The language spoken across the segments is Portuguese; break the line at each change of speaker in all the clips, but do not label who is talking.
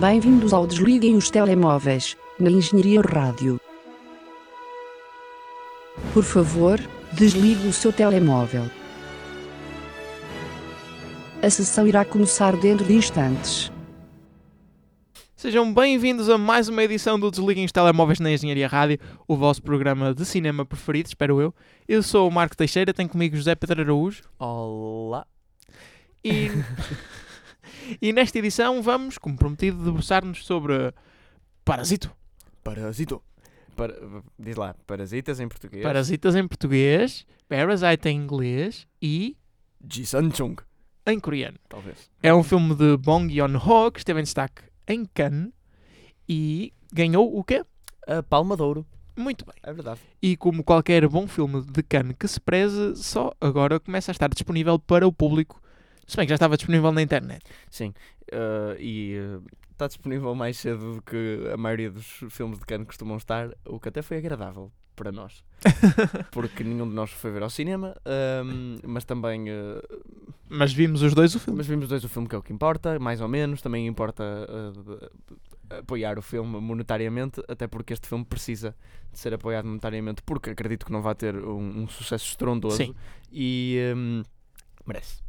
Bem-vindos ao Desliguem os Telemóveis, na Engenharia Rádio. Por favor, desligue o seu telemóvel. A sessão irá começar dentro de instantes.
Sejam bem-vindos a mais uma edição do Desliguem os Telemóveis na Engenharia Rádio, o vosso programa de cinema preferido, espero eu. Eu sou o Marco Teixeira, tenho comigo José Pedro Araújo
Olá.
e, e nesta edição vamos, como prometido, debruçar-nos sobre Parasito.
Parasito. Para, diz lá, parasitas em português.
Parasitas em português, Parasite em inglês e
Jisanchung,
em coreano.
talvez.
É um filme de Bong Joon-ho que esteve em destaque em Cannes e ganhou o quê?
A Palma de Ouro.
Muito bem.
É verdade.
E como qualquer bom filme de Cannes que se preze, só agora começa a estar disponível para o público. Se bem que já estava disponível na internet.
Sim. eh, e eh, está disponível mais cedo do que a maioria dos filmes de Cannes costumam estar, o que até foi agradável para nós. Porque nenhum de nós foi ver ao cinema, ahm, mas também. eh,
Mas vimos os dois o filme.
mas vimos os dois o filme que é o que importa, mais ou menos. Também importa eh, apoiar o filme monetariamente, até porque este filme precisa de ser apoiado monetariamente, porque acredito que não vai ter um, um sucesso estrondoso
Sim.
e hum, merece.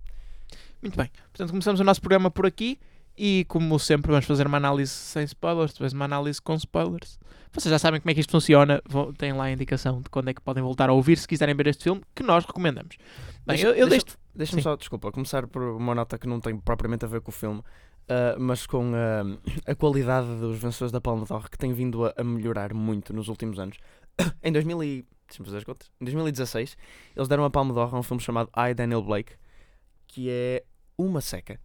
Muito bem. Portanto, começamos o nosso programa por aqui. E como sempre, vamos fazer uma análise sem spoilers, depois uma análise com spoilers. Vocês já sabem como é que isto funciona. Vão- Têm lá a indicação de quando é que podem voltar a ouvir se quiserem ver este filme, que nós recomendamos. Bem,
Deixa-
eu, eu
deixa-. Deixa-me
Sim.
só, desculpa, começar por uma nota que não tem propriamente a ver com o filme, ah, mas com ah, a qualidade dos vencedores da Palma d'Or, que tem vindo a, a melhorar muito nos últimos anos. em 2000 e... Deixa-me fazer as contas. Em 2016, eles deram a Palma d'Or a um filme chamado I, Daniel Blake, que é uma seca.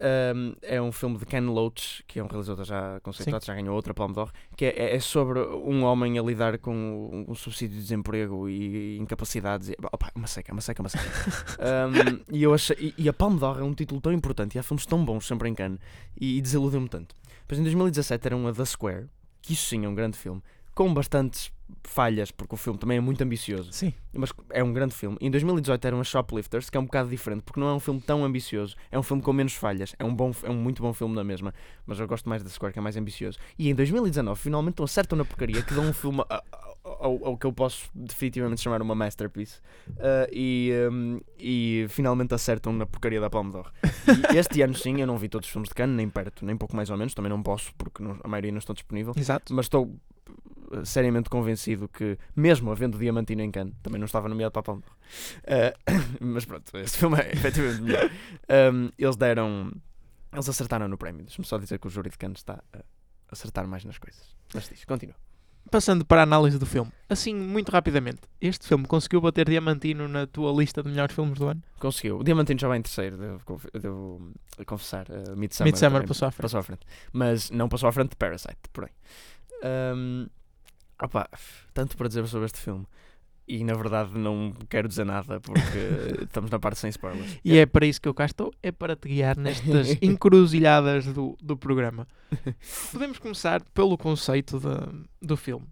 Um, é um filme de Ken Loach, que é um realizador já conceituado, já ganhou outra Palma d'Or, que é, é sobre um homem a lidar com um, um subsídio de desemprego e incapacidades. E, opa, uma seca, uma seca, uma seca. Um, e, eu achei, e, e a Palme d'Or é um título tão importante e há filmes tão bons sempre em Cannes e, desiludeu-me tanto. Mas em 2017 era um a The Square, que isso sim é um grande filme, com bastantes falhas, porque o filme também é muito ambicioso,
Sim.
mas é um grande filme. Em 2018 era um a Shoplifters, que é um bocado diferente, porque não é um filme tão ambicioso, é um filme com menos falhas, é um, bom, é um muito bom filme na mesma, mas eu gosto mais da Square, que é mais ambicioso. E em 2019 finalmente acertam na porcaria, que dão um filme a- ao, ao que eu posso definitivamente chamar uma masterpiece. Uh, e, um, e finalmente acertam na porcaria da Palme d'Or. Este ano sim, eu não vi todos os filmes de Cannes, nem perto, nem pouco mais ou menos, também não posso, porque não- a maioria não estão disponível.
Exato.
Mas estou seriamente convencido que, mesmo havendo Diamantino em Cannes, também não estava nomeado para a. Uh, mas pronto, este filme é efetivamente melhor. Um, eles deram. Eles acertaram no prémio. Deixa-me só dizer que o júri de Cannes está a acertar mais nas coisas. Mas diz, continua.
Passando para a análise do filme. Assim, muito rapidamente. Este filme conseguiu bater Diamantino na tua lista de melhores filmes do ano?
Conseguiu. O Diamantino já vai em terceiro, devo, devo confessar. Uh, Midsummer,
Midsummer
também
passou à frente.
Passou à frente. Mas não passou à frente de Parasite, porém. Um, opa, tanto para dizer sobre este filme. E na verdade não quero dizer nada porque estamos na parte sem spoilers.
E é para isso que eu cá estou, é para te guiar nestas encruzilhadas do, do programa. Podemos começar pelo conceito da- do filme.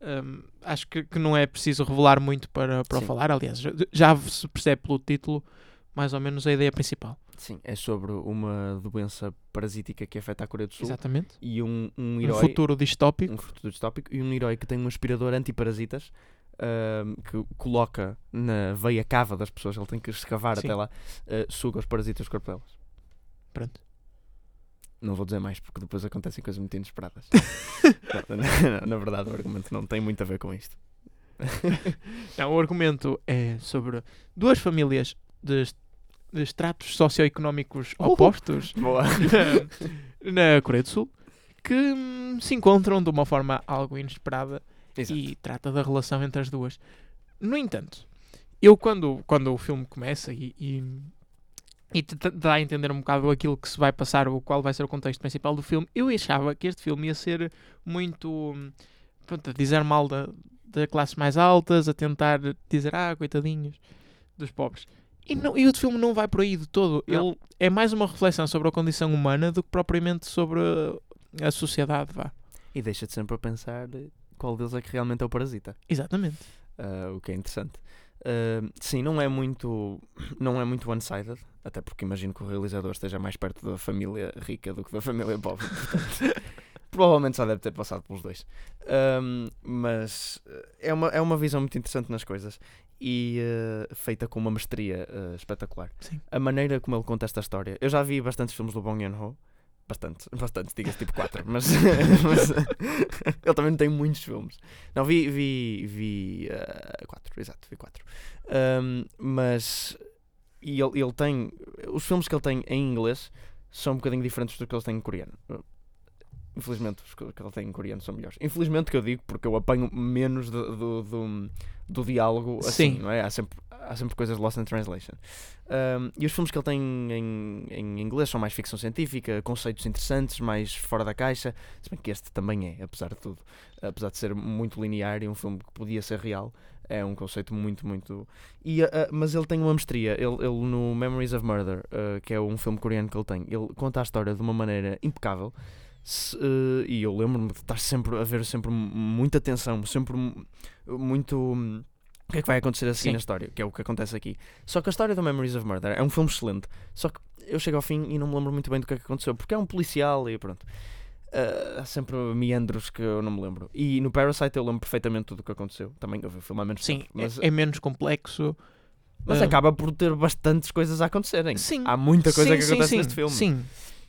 Hum, acho que, que não é preciso revelar muito para, para
Sim.
falar, aliás, já, já se percebe pelo título mais ou menos a ideia principal.
Sim, é sobre uma doença parasítica que afeta a Coreia do Sul
Exatamente.
e um, um
Um
herói.
futuro distópico.
um futuro distópico e um herói que tem um aspirador antiparasitas ahm, que coloca na veia cava das pessoas, ele tem que escavar
Sim.
até lá, ah, suga os parasitas do corpo delas.
Pronto.
Não vou dizer mais porque depois acontecem coisas muito inesperadas. Não, na, na verdade, o argumento não tem muito a ver com isto.
Não, o argumento é sobre duas famílias de estratos socioeconómicos opostos
Boa.
na Coreia do Sul que hum, se encontram de uma forma algo inesperada
Exato.
e trata da relação entre as duas. No entanto, eu quando, quando o filme começa e, e, e te te dá a entender um bocado aquilo que se vai passar, o qual vai ser o contexto principal do filme, eu achava que este filme ia ser muito hum, pronto, a dizer mal da, da classes mais altas, a tentar dizer, ah, coitadinhos dos pobres. E, não, e o filme não vai por aí de todo.
Não.
Ele é mais uma reflexão sobre a condição humana do que propriamente sobre a sociedade, vá.
E deixa-te sempre a pensar qual deles é que realmente é o parasita.
Exatamente.
Ah, o que é interessante. Uh, sim, não é muito não é muito one-sided, até porque imagino que o realizador esteja mais perto da família rica do que da família pobre. portanto, provavelmente só deve ter passado pelos dois. Um, mas uh, é uma, é uma visão muito interessante nas coisas e uh, feita com uma mestria uh, espetacular.
Sim.
A maneira como ele conta esta história. Eu já vi bastantes filmes do Bong Joon-ho. Bastante, bastante, diga-se tipo 4, mas, mas ele também não tem muitos filmes. Não, vi, vi, vi 4, exato, vi 4. Um, mas e ele, ele tem. Os filmes que ele tem em inglês são um bocadinho diferentes do que ele tem em coreano. Infelizmente, os que ele tem em coreano são melhores. Infelizmente, que eu digo, porque eu apanho menos do, do, do, do diálogo assim,
Sim.
não é? Há sempre, há sempre coisas lost in translation. Um, e os filmes que ele tem em, em inglês são mais ficção científica, conceitos interessantes, mais fora da caixa. Se bem que este também é, apesar de tudo. Apesar de ser muito linear e um filme que podia ser real, é um conceito muito, muito. E, uh, mas ele tem uma mestria. Ele, ele no Memories of Murder, uh, que é um filme coreano que ele tem, ele conta a história de uma maneira impecável. Se, uh, e eu lembro-me de estar sempre a ver sempre muita atenção, sempre muito. Um, o que é que vai acontecer assim
Sim.
na história? Que é o que acontece aqui. Só que a história do Memories of Murder é um filme excelente. Só que eu chego ao fim e não me lembro muito bem do que é que aconteceu. Porque é um policial e pronto. Uh, há sempre meandros que eu não me lembro. E no Parasite eu lembro perfeitamente tudo o que aconteceu. Também eu vi o filme há menos
Sim,
tempo. Mas,
é, é menos complexo.
mas
Ah,
acaba por ter bastantes coisas a acontecerem.
Sim.
Há muita coisa
Sim,
que acontece
sim,
neste filme.
Sim.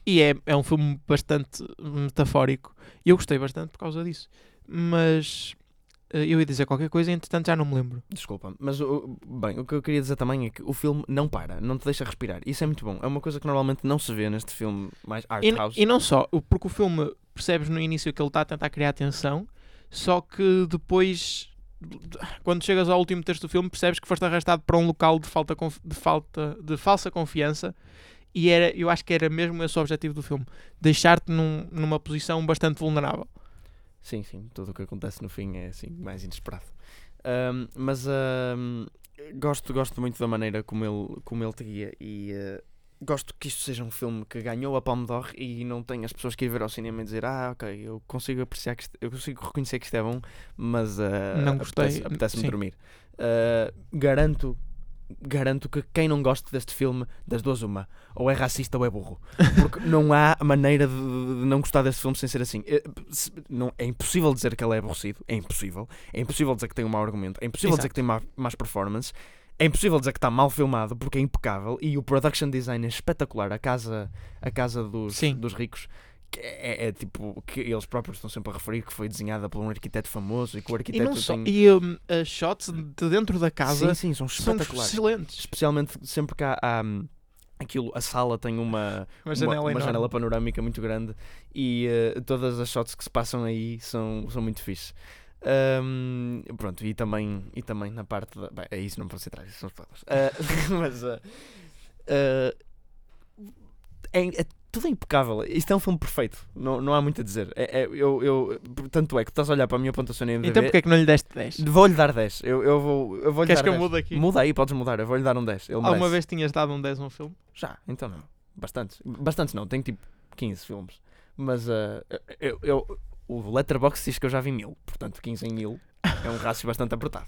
E é, é um filme bastante metafórico. E eu gostei bastante por causa disso. Mas eh, eu ia dizer qualquer coisa e entretanto já não me lembro.
Desculpa, mas o, bem, o que eu queria dizer também é que o filme não para, não te deixa respirar. Isso é muito bom. É uma coisa que normalmente não se vê neste filme mais art
E,
house.
e não só, porque o filme percebes no início que ele está a tentar criar tensão, só que depois, quando chegas ao último texto do filme, percebes que foste arrastado para um local de falta, de falta de falsa confiança. E era, eu acho que era mesmo esse o objetivo do filme: deixar-te num- numa posição bastante vulnerável.
Sim, sim, tudo o que acontece no fim é assim mais inesperado. Ahm, mas gosto, gosto muito da maneira como ele, como ele te guia e eh, gosto que isto seja um filme que ganhou a Palme d'Or e não tem as pessoas que ir ver ao cinema e dizer ah, ok, eu consigo apreciar que eu consigo reconhecer que isto é bom, mas ah,
Não gostei,
apetece- apetece-me
sim.
dormir. Ah, garanto garanto que quem não gosta deste filme, das duas uma, ou é racista ou é burro. Porque não há maneira de, de não gostar deste filme sem ser assim. É, se- não, é impossível dizer que ele é aborrecido, é impossível. É impossível dizer que tem um mau argumento, é impossível dizer
Exato.
que tem má, más performance. É impossível dizer que está mal filmado porque é impecável e o production design é espetacular. A casa, a casa dos,
Sim.
dos ricos é, é tipo que eles próprios estão sempre a referir que foi desenhada por um arquiteto famoso e que o
E
arquiteto
não só.
tem.
E um, as shots de dentro da casa
sim, sim, são
são excelentes.
especialmente sempre que há, há, hum, aquilo, a sala tem uma,
Uma janela
uma,
enorme.
janela panorâmica muito grande e eh, todas as shots que se passam aí são, são muito fixe. Hum, pronto, e também, e também na parte da. Bem, é isso, não posso entrar, isso são spoilers. Ah, mas ah, é, é- tudo é impecável. Isto é um filme perfeito, não, não há muito a dizer. É, é- eu, eu, tanto é que estás a olhar para a minha pontuação em MDB,
Então porque é que não lhe deste 10?
vou-lhe dar 10. Eu, eu vou, eu vou
Queres
dar
que eu
10.
mude aqui?
Muda aí, podes mudar, eu vou-lhe dar um 10. Ele
Alguma
merece.
vez tinhas dado um 10 a um filme?
Já, então não. Bastantes. Bastantes não, tenho tipo 15 filmes. Mas ah, eu, eu- o Letterboxd diz que eu já vi mil, portanto 15 em mil é um rácio bastante apertado.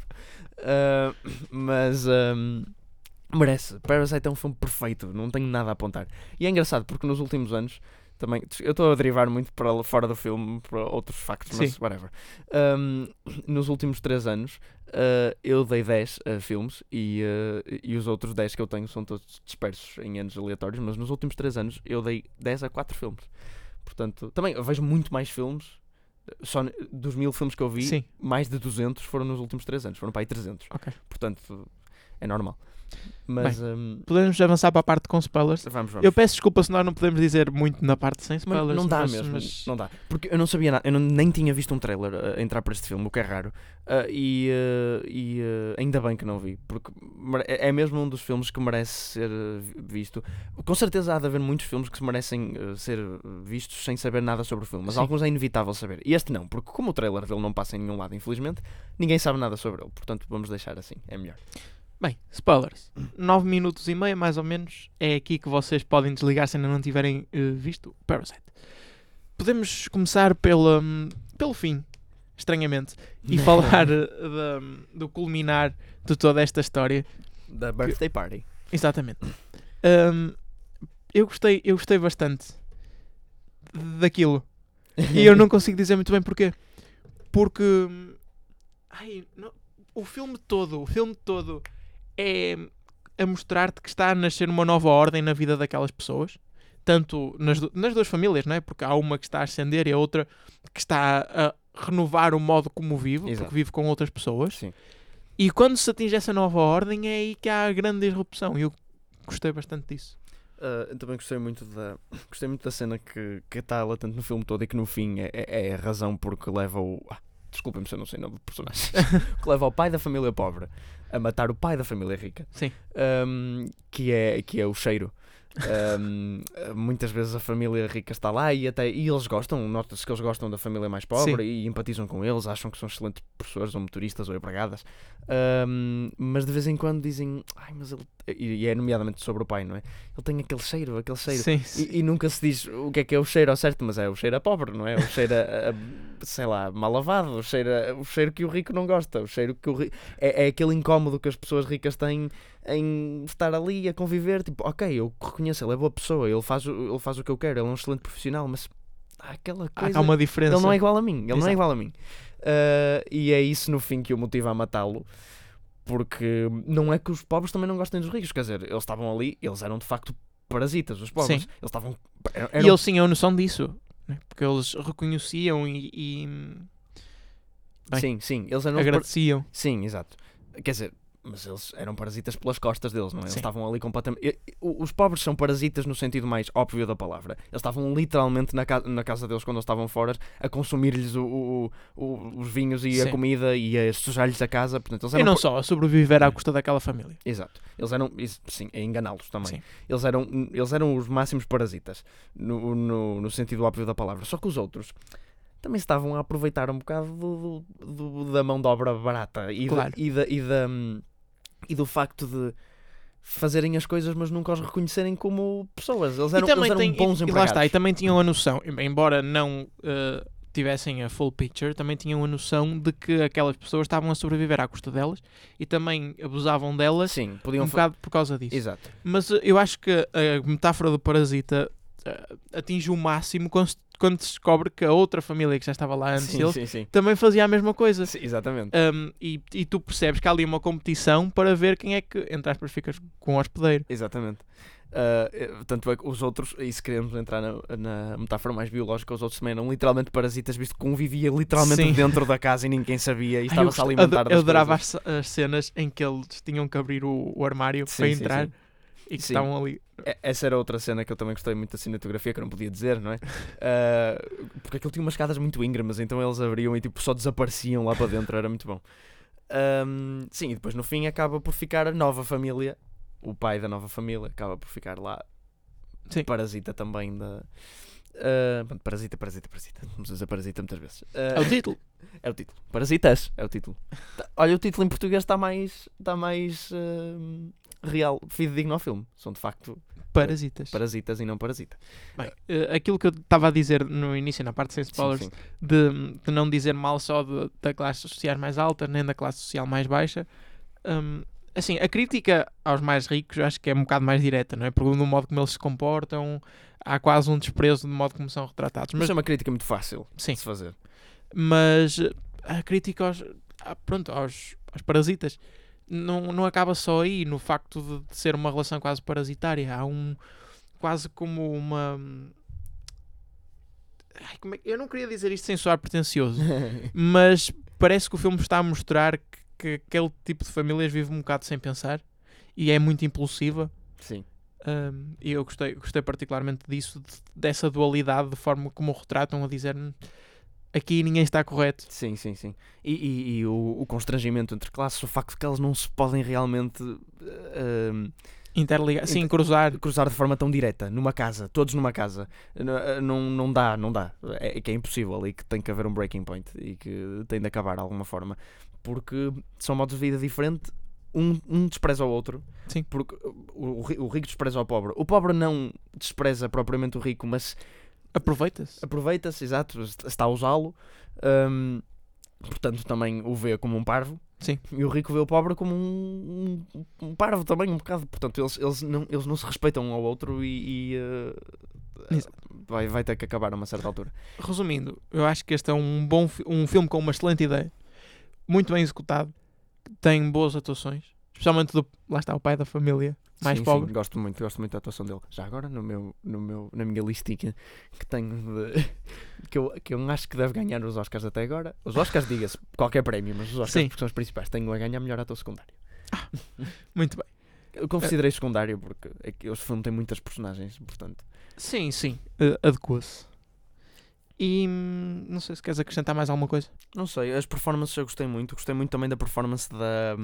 Ah, mas ahm, merece. Parasite é um filme perfeito, não tenho nada a apontar. E é engraçado porque nos últimos anos também eu estou a derivar muito para fora do filme para outros factos, mas whatever. Ahm, nos últimos 3 anos ah, eu dei 10 a filmes e, ah, e os outros 10 que eu tenho são todos dispersos em anos aleatórios, mas nos últimos 3 anos eu dei 10 a 4 filmes. Portanto, também eu vejo muito mais filmes. Só dos mil filmes que eu vi,
Sim.
mais de 200 foram nos últimos 3 anos. Foram para aí 300.
Ok.
Portanto, é normal. Mas hum,
Podemos avançar para a parte com spoilers.
vamos, vamos.
Eu peço desculpa se nós não podemos dizer muito na parte sem
Mas
spoilers.
não dá
mas-
mesmo,
mas-
não dá. Porque eu não sabia nada, eu não- nem tinha visto um trailer uh, entrar para este filme, o que é raro. Uh, e uh, e, uh, ainda bem que não vi, porque é é mesmo um dos filmes que merece ser uh, vi- visto. Com certeza há de haver muitos filmes que se merecem ser vistos sem saber nada sobre o filme, mas
Sim.
alguns é inevitável saber. E este não, porque como o trailer dele não passa em nenhum lado, infelizmente, ninguém sabe nada sobre ele. Portanto, vamos deixar assim, é melhor.
Bem, spoilers. 9 minutos e meio, mais ou menos, é aqui que vocês podem desligar se ainda não tiverem eh, visto Parasite. Podemos começar pela, hum, pelo fim. estranhamente, e falar eh, da- do culminar de toda esta história.
Da birthday party.
Exatamente. Hum, eu, gostei, eu gostei bastante daquilo. E eu não consigo dizer muito bem porquê. Porque hum, ai, não- o filme todo, o filme todo é a mostrar-te que está a nascer uma nova ordem na vida daquelas pessoas. Tanto nas, du- nas duas famílias, não é? Porque há uma que está a ascender e a outra que está a renovar o modo como vive,
Exato.
porque vive com outras pessoas.
Sim.
E quando se atinge essa nova ordem é aí que há a grande disrupção. E eu gostei bastante disso.
Uh, eu também gostei muito da gostei muito da cena que que está latente no filme todo e que no fim é, é é a razão porque leva o ah, desculpem-me se eu não sei o nome do personagem que leva o pai da família pobre a matar o pai da família rica
Sim.
um, que é que é o cheiro Um, muitas vezes a família rica está lá e até e eles gostam, nota-se que eles gostam da família mais pobre e empatizam com eles, acham que são excelentes professores ou motoristas ou empregadas, Um, mas de vez em quando dizem, ai, mas ele, e, é nomeadamente sobre o pai, não é? Ele tem aquele cheiro, aquele cheiro.
Sim, sim.
E, e nunca se diz o que é que é o cheiro ao certo, mas é o cheiro a pobre, não é? O cheiro a, a- sei lá, mal lavado, o cheiro, a- o cheiro que o rico não gosta, o cheiro que o ri... é, é aquele incómodo que as pessoas ricas têm em estar ali a conviver, tipo, ok, eu reconheço, ele é boa pessoa, ele faz, o- ele faz o que eu quero, ele é um excelente profissional, mas há aquela coisa.
Há uma diferença.
Ele não é igual a mim, ele não
Exato.
é igual a mim. Ah, e é isso no fim que o motiva a matá-lo. Porque não é que os pobres também não gostem dos ricos, quer dizer, eles estavam ali, eles eram de facto parasitas, os pobres.
Sim.
Eles estavam. Eram,
E eles tinham noção disso. né? Porque eles reconheciam e, e bem,
sim, sim, eles eram. par-
agradeciam.
Sim, exato. Quer dizer, mas eles eram parasitas pelas costas deles, não é? Eles
Sim.
estavam ali completamente. e- e- Os pobres são parasitas no sentido mais óbvio da palavra. Eles estavam literalmente na, ca- na casa deles quando eles estavam fora a consumir-lhes o- o- o- os vinhos e a
Sim.
comida e a sujar-lhes a casa. Portanto, eles
E
eram
não
par-
só, a sobreviver à custa daquela família.
Exato. Eles eram, sim, a enganá-los também.
Sim.
Eles eram, eles eram os máximos parasitas, no, no, no sentido óbvio da palavra. Só que os outros também estavam a aproveitar um bocado do, do- do- da mão de obra barata e,
Claro.
e, da, e, da, hum, e do facto de fazerem as coisas, mas nunca os reconhecerem como pessoas. Eles eram,
e também
eles eram
tem,
bons
e, e lá
empregados.
está, e também tinham a noção, em- embora não eh, tivessem a full picture, também tinham a noção de que aquelas pessoas estavam a sobreviver à custa delas e também abusavam delas
Sim,
um
podiam fa-
bocado por causa disso.
Exato.
Mas eh, eu acho que a metáfora do parasita atinge o máximo quando se, quando se descobre que a outra família que já estava lá antes
Sim, sim, sim.
também fazia a mesma coisa.
Sim, exatamente.
Um, e, e tu percebes que há ali uma competição para ver quem é que, entre aspas, ficas com o hospedeiro.
Exatamente. Eh, tanto é que os outros, e se queremos entrar na, na metáfora mais biológica, os outros também eram literalmente parasitas, visto que convivia literalmente
Sim.
dentro da casa e ninguém sabia e estava-se a alimentar
Eu adorava as, as cenas em que eles tinham que abrir o, o armário
Sim,
para
sim,
entrar
sim.
E que
Sim.
estavam ali.
Essa era outra cena que eu também gostei muito da cinematografia, que eu não podia dizer, não é? Ah, porque aquilo tinha umas escadas muito íngremes, então eles abriam e tipo, só desapareciam lá para dentro, era muito bom. Ahm, sim, e depois no fim acaba por ficar a nova família, o pai da nova família acaba por ficar lá,
Sim.
parasita também da. pronto, parasita, parasita, parasita. Vamos dizer parasita muitas vezes. Ah,
É o título.
é o título. Parasitas é o título. Tá- Olha, o título em português está mais, está mais real, fidedigno ao filme. São de facto
Parasitas.
parasitas e não parasita.
Bem, eh, aquilo que eu estava a dizer no início, na parte sem
Sim,
spoilers,
sim.
De, de não dizer mal só de- da classe social mais alta, nem da classe social mais baixa. hum, assim, a crítica aos mais ricos acho que é um bocado mais direta, não é? Porque no modo como eles se comportam, há quase um desprezo do modo como são retratados.
Mas
Mas,
é uma crítica muito fácil
sim,
de se fazer.
mas eh, a crítica aos, ah, pronto, aos, aos parasitas não, não acaba só aí, no facto de, ser uma relação quase parasitária. Há um quase como uma. Ai, é eu não queria dizer isto sem soar pretencioso, mas parece que o filme está a mostrar que, que aquele tipo de famílias vive um bocado sem pensar e é muito impulsiva.
sim.
Um, e eu gostei, gostei particularmente disso, de- dessa dualidade, de forma como o retratam a dizer "Hum, aqui ninguém está correto.
Sim, sim, sim. E, e- e o, o constrangimento entre classes, o facto de que elas não se podem realmente ahm,
Interligar, sim,
Inter-
cruzar.
cruzar de forma tão direta, numa casa, todos numa casa. N- Não, não dá, não dá. É, é que é impossível e que tem que haver um breaking point e que tem de acabar de alguma forma. Porque são modos de vida diferentes. Um, um despreza o outro,
Sim.
porque o, o rico despreza o pobre. O pobre não despreza propriamente o rico, mas
Aproveita-se.
aproveita-se, exato, est- está a usá-lo. hum, portanto também o vê como um parvo.
Sim.
E o rico vê o pobre como um, um, um parvo também, um bocado. Portanto, eles, eles, não, eles não se respeitam um ao outro e, e,
Exato.
vai, vai ter que acabar a uma certa altura.
Resumindo, eu acho que este é um bom um filme com uma excelente ideia, muito bem executado, tem boas atuações, especialmente do lá está o pai da família mais
Sim,
pobre.
Sim, gosto muito, gosto muito da atuação dele. Já agora no meu, no meu, na minha listinha que tenho de, que, eu, que eu acho que deve ganhar os Oscars até agora. Os Oscars, diga-se, qualquer prémio, mas os Oscars
Sim.
porque são os principais. Tenho a ganhar melhor ator secundário.
Muito bem.
Eu considerei secundário porque é que este filme tem muitas personagens, portanto.
Sim, sim, eh, adequa-se. E hum, não sei se queres acrescentar mais alguma coisa.
Não sei, as performances eu gostei muito. Gostei muito também da performance da.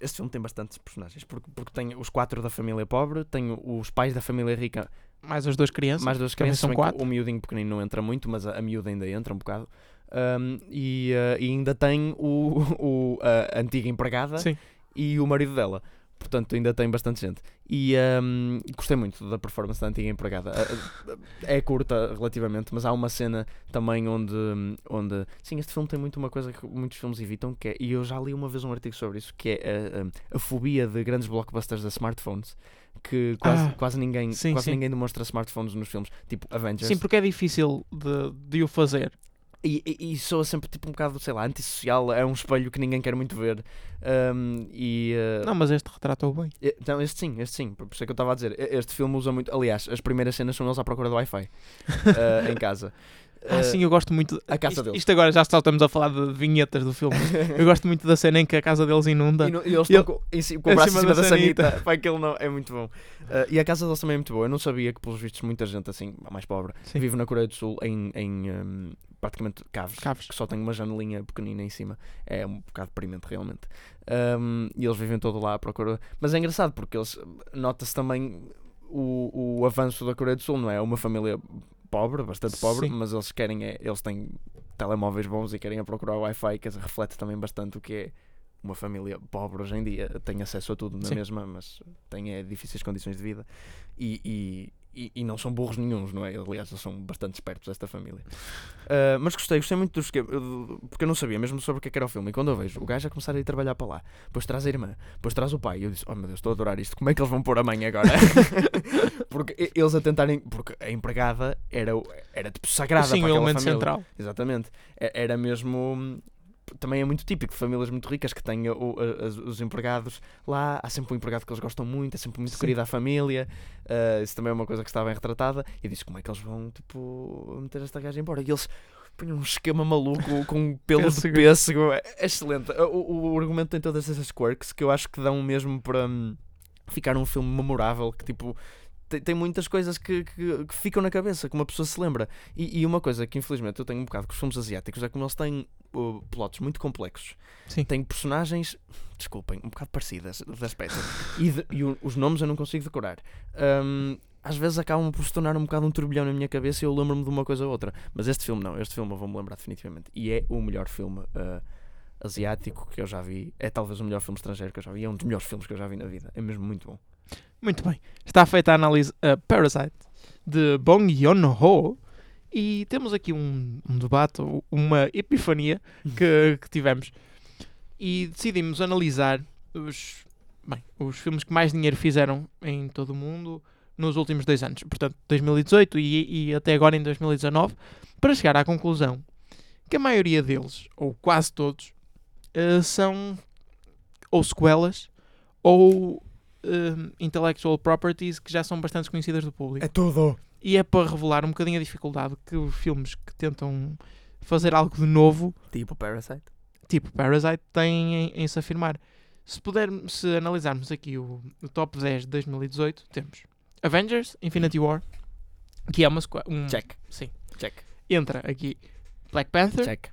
Este filme tem bastantes personagens, porque, porque tem os quatro da família pobre, tem os pais da família rica,
Mais as duas crianças.
mais duas crianças,
são quatro.
o miudinho pequenino não entra muito, mas a, a miúda ainda entra um bocado. Um, e, uh, e ainda tem o, o- a antiga empregada
Sim.
e o marido dela. Portanto, ainda tem bastante gente. E um, gostei muito da performance da antiga empregada. A- a- É curta relativamente, mas há uma cena também onde, onde. Sim, este filme tem muito uma coisa que muitos filmes evitam, que é, e eu já li uma vez um artigo sobre isso, que é a, a- a fobia de grandes blockbusters da smartphones. Que quase,
Ah,
quase, ninguém,
sim,
quase
sim.
ninguém demonstra smartphones nos filmes, tipo Avengers.
Sim, porque é difícil de, de o fazer.
E, e, e soa sempre tipo um bocado, sei lá, antissocial, é um espelho que ninguém quer muito ver. Um, e, uh,
Não, mas este retratou bem.
e- Então, este sim, este sim, por isso é que eu estava a dizer. Este filme usa muito. Aliás, as primeiras cenas são eles à procura do Wi-Fi uh, em casa.
Ah,
Uh,
sim, eu gosto muito.
a casa
isto,
deles.
isto agora já só estamos a falar de vinhetas do filme. Eu gosto muito da cena em que a casa deles inunda.
E, no- e eles estão com, em com o braço em cima
da
da sanita.
sanita.
Pá, aquilo não, é muito bom. Uh, e a casa deles também é muito boa. Eu não sabia que, pelos vistos, muita gente assim, mais pobre,
Sim.
vive na Coreia do Sul em, em um, praticamente caves,
Caves.
que só tem uma janelinha pequenina em cima. É um bocado deprimente, realmente. Um, e eles vivem todo lá à procura. Mas é engraçado porque eles nota-se também o, o avanço da Coreia do Sul, não é? É uma família pobre, bastante pobre,
Sim.
mas eles querem é, eles têm telemóveis bons e querem a procurar Wi-Fi, que reflete também bastante o que é uma família pobre hoje em dia. Tem acesso a tudo na
Sim.
mesma, mas tem é, difíceis condições de vida e, e, e, e não são burros nenhuns, não é? Aliás, eles são bastante espertos, esta família. Ah, mas gostei, gostei muito do esquema, porque eu não sabia mesmo sobre o que é que era o filme. E quando eu vejo o gajo a começar a ir trabalhar para lá, depois traz a irmã, depois traz o pai, e eu disse: Oh meu Deus, estou a adorar isto, como é que eles vão pôr a mãe agora? porque eles a tentarem, porque a empregada era, o- era tipo sagrada
Sim, o
para aquela
elemento
família.
central.
Exatamente. Era mesmo. Também é muito típico de famílias muito ricas que têm o- a- os empregados lá. Há sempre um empregado que eles gostam muito, é sempre muito
Sim.
querido à família. Ah, isso também é uma coisa que está bem retratada. E disse: como é que eles vão tipo, meter esta gaja embora? E eles põem um esquema maluco com pelo de
Pêssego.
É é excelente. O, o- o argumento tem todas essas quirks que eu acho que dão mesmo para hum, ficar um filme memorável. Que tipo. Tem, tem muitas coisas que, que, que ficam na cabeça, que uma pessoa se lembra. E, e uma coisa que infelizmente eu tenho um bocado com os filmes asiáticos é como eles têm uh, plotos muito complexos.
Sim.
Têm personagens, desculpem, um bocado parecidas de aspecto. e de- e o- os nomes eu não consigo decorar. Hum, às vezes acabam por se tornar um bocado um turbilhão na minha cabeça e eu lembro-me de uma coisa ou outra. Mas este filme não, este filme eu vou-me lembrar definitivamente. E é o melhor filme uh, asiático que eu já vi. É talvez o melhor filme estrangeiro que eu já vi. É um dos melhores filmes que eu já vi na vida. É mesmo muito bom.
Muito bem. Está feita a análise a Parasite de Bong Joon-ho. E temos aqui um, um debate, uma epifania que, que tivemos. E decidimos analisar os, bem, os filmes que mais dinheiro fizeram em todo o mundo nos últimos dois anos, portanto 2018 e, e até agora em 2019, para chegar à conclusão que a maioria deles, ou quase todos, eh, são ou sequelas ou um, intellectual properties que já são bastante conhecidas do público.
tudo!
E é para revelar um bocadinho a dificuldade que os filmes que tentam fazer algo de novo,
Tipo Parasite.
tipo Parasite, têm em, em se afirmar. Se, puder, se analisarmos aqui o, o top 10 de 2018, temos Avengers, Infinity War, que é uma um,
Check.
Sim.
Check.
Entra aqui Black Panther,
Check.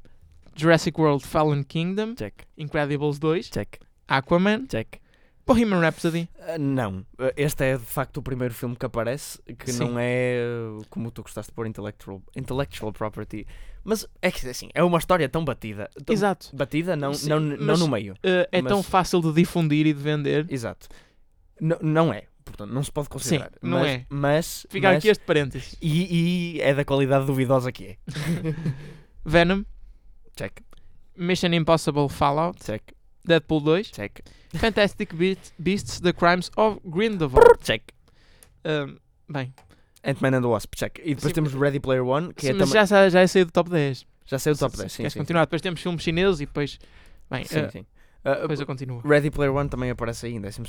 Jurassic World Fallen Kingdom,
Check.
Incredibles 2,
Check.
Aquaman,
Check.
Bohemian Rhapsody.
Ah, não, Ah, este é de facto o primeiro filme que aparece que
Sim.
não é uh, como tu gostaste de pôr intellectual, intellectual property, mas é que assim, é uma história tão batida, tão
Exato.
batida, não,
Sim,
não,
mas-
não no meio,
Uh, é tão
Mas-
fácil de difundir e de vender.
exato, N- não é, portanto, não se pode considerar,
não
mas,
é.
mas,
Fica
mas-
aqui este parênteses.
e, e é da qualidade duvidosa que é,
Venom,
check,
Mission Impossible Fallout,
Check,
Deadpool 2,
check,
Fantastic Beast- Beasts, The Crimes of Grindelwald.
check.
Um, bem,
Ant-Man and the Wasp, check. E depois
Sim,
temos Ready Player One, que
sim,
é
mas já, já é sair do top 10.
Já saiu do top
Se-
10,
se
sim,
Queres
sim.
continuar? Depois temos filmes chineses e depois. Bem,
Sim,
eh,
sim. Ah,
depois eu continuo.
Ready Player One também aparece aí em 12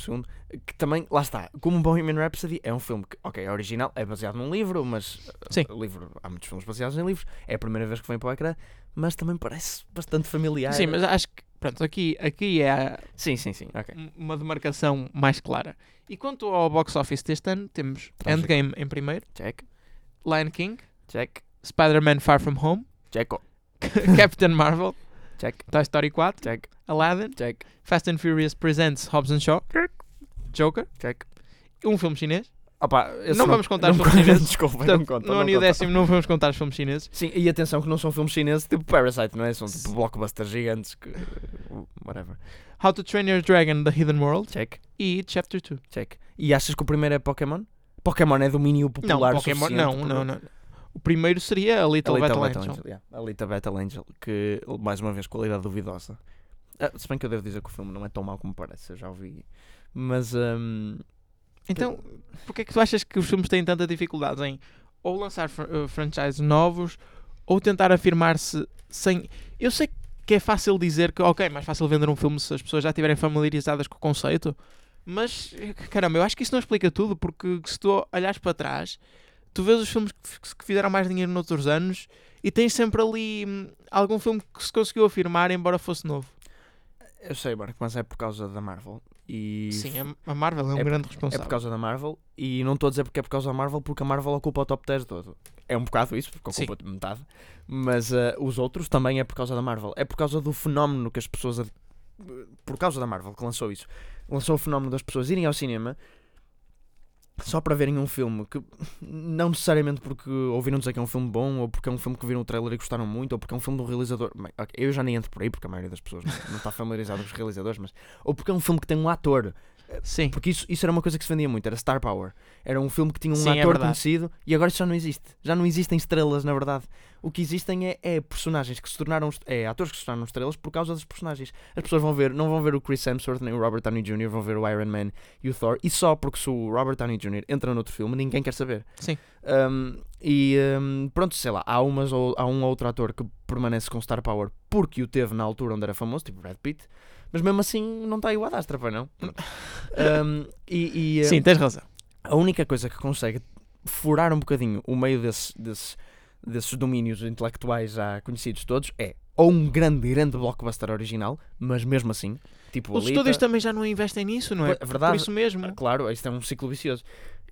que também, lá está, como Bohemian Rhapsody é um filme que, ok, é original, é baseado num livro, mas uh,
Sim.
o livro, há muitos filmes baseados em livros, é a primeira vez que vem para o ecrã, mas também parece bastante familiar.
Sim, mas acho que. Pronto, aqui, aqui é
Sim, sim, sim, ok.
uma demarcação mais clara. E quanto ao box office deste ano, temos
Trágico.
Endgame em primeiro,
Check,
Lion King,
check,
Spider-Man Far From Home,
check,
Captain Marvel,
check,
Toy Story 4,
check,
Aladdin,
check,
Fast and Furious Presents Hobbs and Shaw, Joker,
check.
um filme chinês.
Opa,
Não vamos contar
não
filmes chineses.
Desculpa, não conta.
no
não
ano e décimo não vamos contar os filmes chineses.
Sim, e atenção que não são filmes chineses tipo Parasite, não é? São tipo blockbusters gigantes que... Whatever.
How to Train Your Dragon The Hidden World
Check,
e Chapter 2.
check. E achas que o primeiro é Pokémon? Pokémon é domínio
Não,
popular
Pokémon,
suficiente
não,
para-
não, não. O primeiro seria a Little,
A Little
Battle,
Battle
Angel.
Angel, yeah. A Little Battle Angel, que mais uma vez qualidade duvidosa. Ah, se bem que eu devo dizer que o filme não é tão mau como parece, eu já ouvi. Mas hum,
Então, porquê é que tu achas que os filmes têm tanta dificuldade em ou lançar fr- uh, franchises novos ou tentar afirmar-se sem. Eu sei que é fácil dizer que, ok, mais fácil vender um filme se as pessoas já estiverem familiarizadas com o conceito, mas caramba, eu acho que isso não explica tudo, porque se tu olhares para trás, tu vês os filmes que fizeram mais dinheiro noutros anos e tens sempre ali hum, algum filme que se conseguiu afirmar, embora fosse novo.
eu sei, Marco, mas é por causa da Marvel. E
Sim, a- Marvel é um
é por-
grande
é
responsável.
por causa da Marvel. E não estou a dizer porque é por causa da Marvel, porque a Marvel ocupa o top 10 todo. É um bocado isso, porque
Sim.
ocupa metade. Mas ah, os outros também é por causa da Marvel. É por causa do fenómeno que as pessoas. ad- Por causa da Marvel que lançou isso. Lançou o fenómeno das pessoas irem ao cinema só para verem um filme que não necessariamente porque ouviram dizer que é um filme bom ou porque é um filme que viram o trailer e gostaram muito ou porque é um filme de um realizador eu já nem entro por aí porque a maioria das pessoas não, não está familiarizada com os realizadores mas ou porque é um filme que tem um ator
Sim.
porque isso, isso era uma coisa que se vendia muito, era Star Power. Era um filme que tinha um
Sim, é
ator
verdade.
conhecido e agora isso já não existe. Já não existem estrelas, na verdade. O que existem é, é personagens que se tornaram. É atores que se tornaram estrelas por causa dos personagens. As pessoas vão ver, não vão ver o Chris Hemsworth nem o Robert Downey Jr., vão ver o Iron Man e o Thor. E só porque se o Robert Downey Jr. entra noutro filme, ninguém quer saber.
Sim.
Um, e um, pronto, sei lá, há, umas ou, há um ou outro ator que permanece com Star Power porque o teve na altura onde era famoso, tipo Brad Pitt. Mas mesmo assim não está aí o Adastra, pois não? Um, e, e,
Sim, tens razão.
a única coisa que consegue furar um bocadinho o meio desse, desse- desses domínios intelectuais já conhecidos todos é ou um grande, grande blockbuster original, mas mesmo assim, tipo
Os estúdios também já não investem nisso, não é?
É verdade.
Por isso mesmo.
Claro, isto é um ciclo vicioso.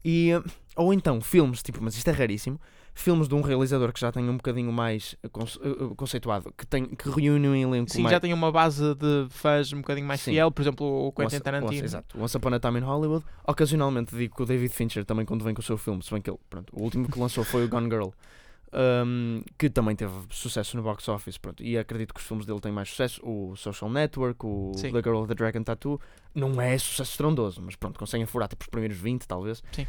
E, ou então filmes, tipo, mas isto é raríssimo, filmes de um realizador que já tem um bocadinho mais conce- uh, uh, conceituado, que, tem, que reúne um elenco
Sim,
mais...
já tem uma base de fãs um bocadinho mais
Sim.
fiel, por exemplo, o Quentin
Once- Once,
Tarantino.
exato. Once Upon a Time in Hollywood. Ocasionalmente digo que o David Fincher também quando vem com o seu filme, se bem que ele, pronto, o último que lançou foi o Gone Girl, um, que também teve sucesso no box office, pronto, e acredito que os filmes dele têm mais sucesso, o Social Network, o
Sim.
The Girl with the Dragon Tattoo, não é sucesso estrondoso, mas pronto, conseguem furar tipo os primeiros 20 talvez,
Sim.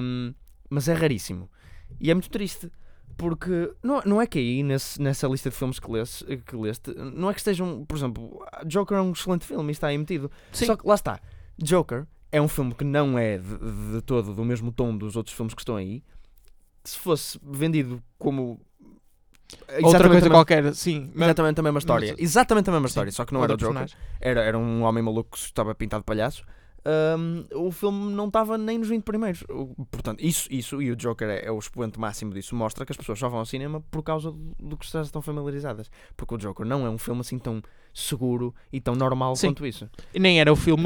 Um, mas é raríssimo, e é muito triste. Porque não, não é que aí nesse, nessa lista de filmes que leste, que leste, não é que estejam, por exemplo, Joker é um excelente filme e está aí metido.
Sim.
Só que lá está, Joker é um filme que não é de, de todo do mesmo tom dos outros filmes que estão aí. Se fosse vendido como
Outra coisa qualquer, sim.
Exatamente a mesma história. exatamente a mesma história, só que não era o Joker. Era, era um homem maluco que estava pintado de palhaço. Ahm, o filme não estava nem nos 20 primeiros. Portanto, isso, isso e o Joker é, é o expoente máximo disso. Mostra que as pessoas só vão ao cinema por causa do, do que já estão familiarizadas. Porque o Joker não é um filme assim tão seguro e tão normal
Sim.
quanto isso.
E nem era o filme.